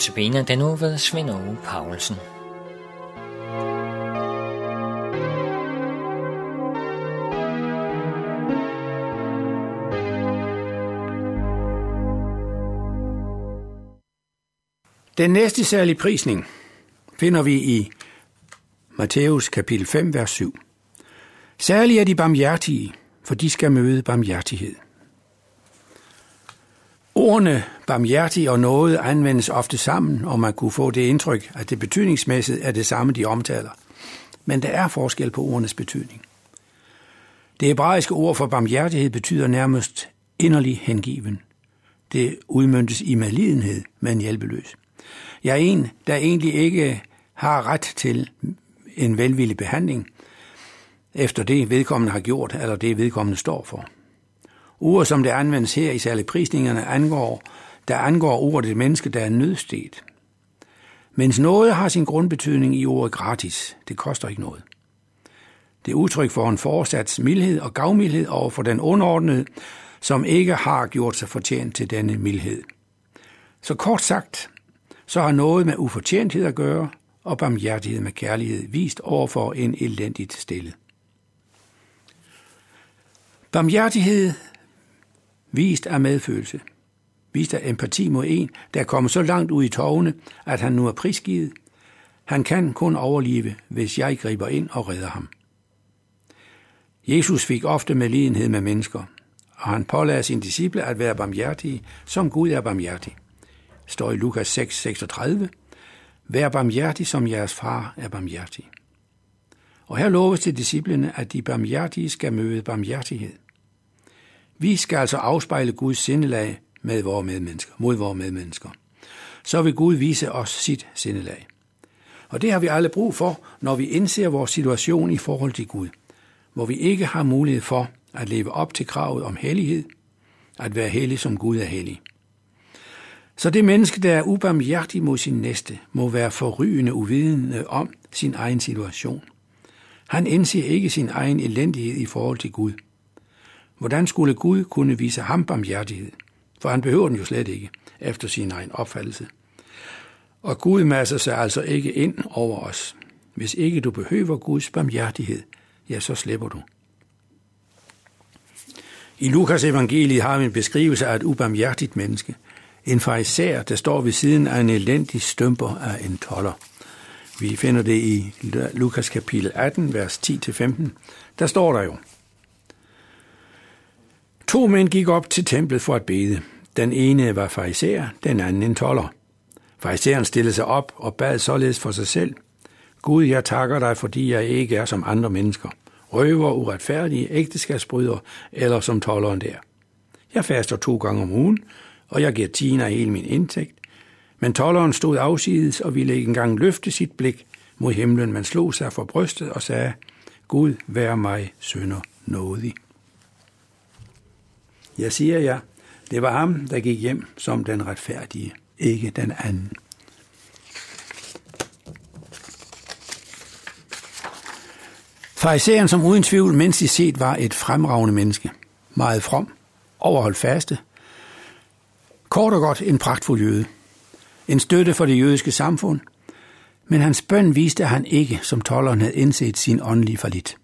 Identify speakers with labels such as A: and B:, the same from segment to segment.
A: Notabene den nu ved Svend Aage Paulsen.
B: Den næste særlige prisning finder vi i Matthæus kapitel 5, vers 7. Særlige er de barmhjertige, for de skal møde barmhjertighed. Ordene barmhjertig og noget anvendes ofte sammen, og man kunne få det indtryk, at det betydningsmæssigt er det samme, de omtaler. Men der er forskel på ordenes betydning. Det hebraiske ord for barmhjertighed betyder nærmest inderlig hengiven. Det udmyndtes i medlidenhed men hjælpeløs. Jeg er en, der egentlig ikke har ret til en velvillig behandling, efter det vedkommende har gjort, eller det vedkommende står for. Ord, som det anvendes her i særlig prisningerne, angår, der angår ordet et menneske, der er nødstet. Mens noget har sin grundbetydning i ordet gratis. Det koster ikke noget. Det er udtryk for en fortsat mildhed og gavmildhed over for den underordnede, som ikke har gjort sig fortjent til denne mildhed. Så kort sagt, så har noget med ufortjenthed at gøre, og barmhjertighed med kærlighed vist over for en elendigt stille. Barmhjertighed vist af medfølelse, vist af empati mod en, der er kommet så langt ud i tovene, at han nu er prisgivet. Han kan kun overleve, hvis jeg griber ind og redder ham. Jesus fik ofte medlidenhed med mennesker, og han pålagde sine disciple at være barmhjertige, som Gud er barmhjertig. Står i Lukas 6, 36. Vær barmhjertig, som jeres far er barmhjertig. Og her loves til disciplene, at de barmhjertige skal møde barmhjertighed. Vi skal altså afspejle Guds sindelag med vores medmennesker, mod vores medmennesker. Så vil Gud vise os sit sindelag. Og det har vi alle brug for, når vi indser vores situation i forhold til Gud, hvor vi ikke har mulighed for at leve op til kravet om hellighed, at være hellig som Gud er hellig. Så det menneske, der er ubarmhjertig mod sin næste, må være forrygende uvidende om sin egen situation. Han indser ikke sin egen elendighed i forhold til Gud – Hvordan skulle Gud kunne vise ham barmhjertighed? For han behøver den jo slet ikke, efter sin egen opfattelse. Og Gud masser sig altså ikke ind over os. Hvis ikke du behøver Guds barmhjertighed, ja, så slipper du. I Lukas evangeliet har vi en beskrivelse af et ubarmhjertigt menneske. En farisæer, der står ved siden af en elendig stømper af en toller. Vi finder det i Lukas kapitel 18, vers 10-15. Der står der jo, To mænd gik op til templet for at bede. Den ene var fariser, den anden en toller. Fariseren stillede sig op og bad således for sig selv. Gud, jeg takker dig, fordi jeg ikke er som andre mennesker. Røver, uretfærdige, ægteskabsbryder eller som tolleren der. Jeg faster to gange om ugen, og jeg giver Tina hele min indtægt. Men tolleren stod afsides og ville ikke engang løfte sit blik mod himlen, men slog sig for brystet og sagde, Gud, vær mig sønder nådig. Jeg siger jer, det var ham, der gik hjem som den retfærdige, ikke den anden. Fariseren, som uden tvivl menneskeligt set var et fremragende menneske, meget from, overholdt faste, kort og godt en pragtfuld jøde, en støtte for det jødiske samfund, men hans bøn viste, at han ikke, som tolleren, havde indset sin åndelige forlit.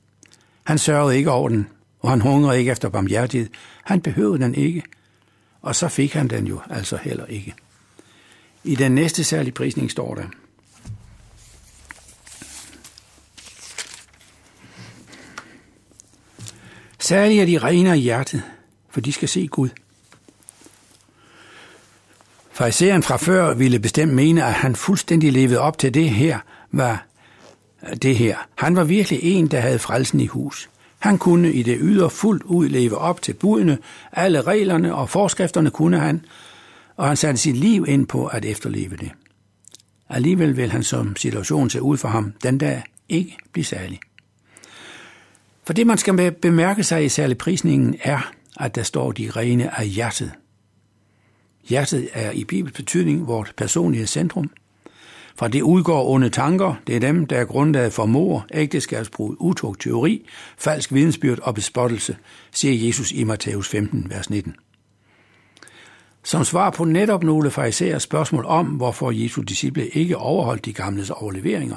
B: Han sørgede ikke over den og han hungrede ikke efter barmhjertighed. Han behøvede den ikke, og så fik han den jo altså heller ikke. I den næste særlige prisning står der, Særligt er de rene i hjertet, for de skal se Gud. Fariseren fra før ville bestemt mene, at han fuldstændig levede op til det her, var det her. Han var virkelig en, der havde frelsen i hus. Han kunne i det ydre fuldt ud leve op til budene, alle reglerne og forskrifterne kunne han, og han satte sit liv ind på at efterleve det. Alligevel vil han som situationen ser ud for ham den dag ikke blive særlig. For det, man skal bemærke sig i særlig prisningen, er, at der står de rene af hjertet. Hjertet er i Bibels betydning vores personlige centrum – for det udgår onde tanker, det er dem, der er grundlaget for mor, ægteskabsbrud, utugt, teori, falsk vidensbyrd og bespottelse, siger Jesus i Matthæus 15, vers 19. Som svar på netop nogle farisæers spørgsmål om, hvorfor Jesu disciple ikke overholdt de gamles overleveringer.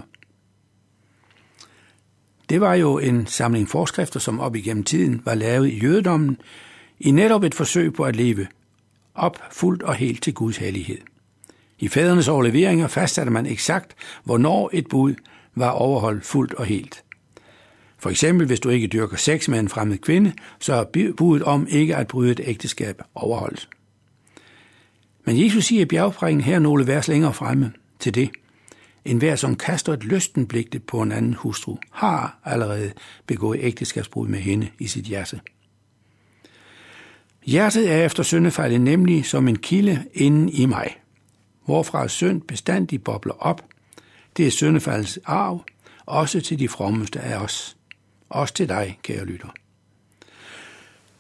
B: Det var jo en samling forskrifter, som op igennem tiden var lavet i jødedommen, i netop et forsøg på at leve op fuldt og helt til Guds hellighed. I fædrenes overleveringer fastsatte man eksakt, hvornår et bud var overholdt fuldt og helt. For eksempel, hvis du ikke dyrker sex med en fremmed kvinde, så er budet om ikke at bryde et ægteskab overholdt. Men Jesus siger i bjergprægen her nogle vers længere fremme til det. En hver, som kaster et lystenblik på en anden hustru, har allerede begået ægteskabsbrud med hende i sit hjerte. Hjertet er efter syndefaldet nemlig som en kilde inden i mig, hvorfra synd bestandig bobler op. Det er syndefaldets arv, også til de frommeste af os. Også til dig, kære lytter.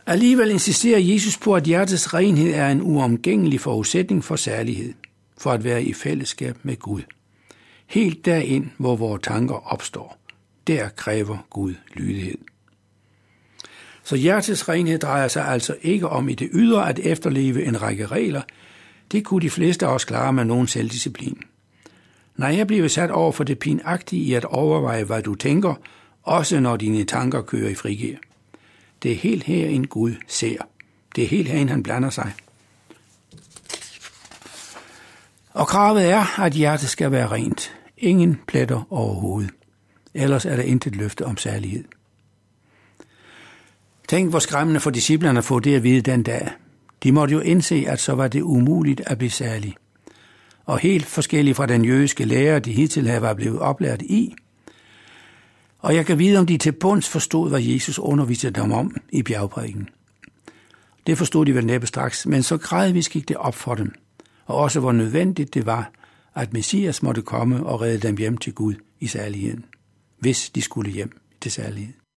B: Alligevel insisterer Jesus på, at hjertets renhed er en uomgængelig forudsætning for særlighed, for at være i fællesskab med Gud. Helt derind, hvor vores tanker opstår, der kræver Gud lydighed. Så hjertets renhed drejer sig altså ikke om i det ydre at efterleve en række regler. Det kunne de fleste af os klare med nogen selvdisciplin. Når jeg bliver sat over for det pinagtige i at overveje, hvad du tænker, også når dine tanker kører i frigir. Det er helt her en Gud ser. Det er helt herinde, han blander sig. Og kravet er, at hjertet skal være rent. Ingen pletter overhovedet. Ellers er der intet løfte om særlighed. Tænk, hvor skræmmende for disciplerne at få det at vide den dag. De måtte jo indse, at så var det umuligt at blive særlig. Og helt forskellig fra den jødiske lærer, de hidtil havde var blevet oplært i. Og jeg kan vide, om de til bunds forstod, hvad Jesus underviste dem om i bjergprædiken. Det forstod de vel næppe straks, men så gradvist gik det op for dem, og også hvor nødvendigt det var, at Messias måtte komme og redde dem hjem til Gud i særligheden, hvis de skulle hjem til særlighed.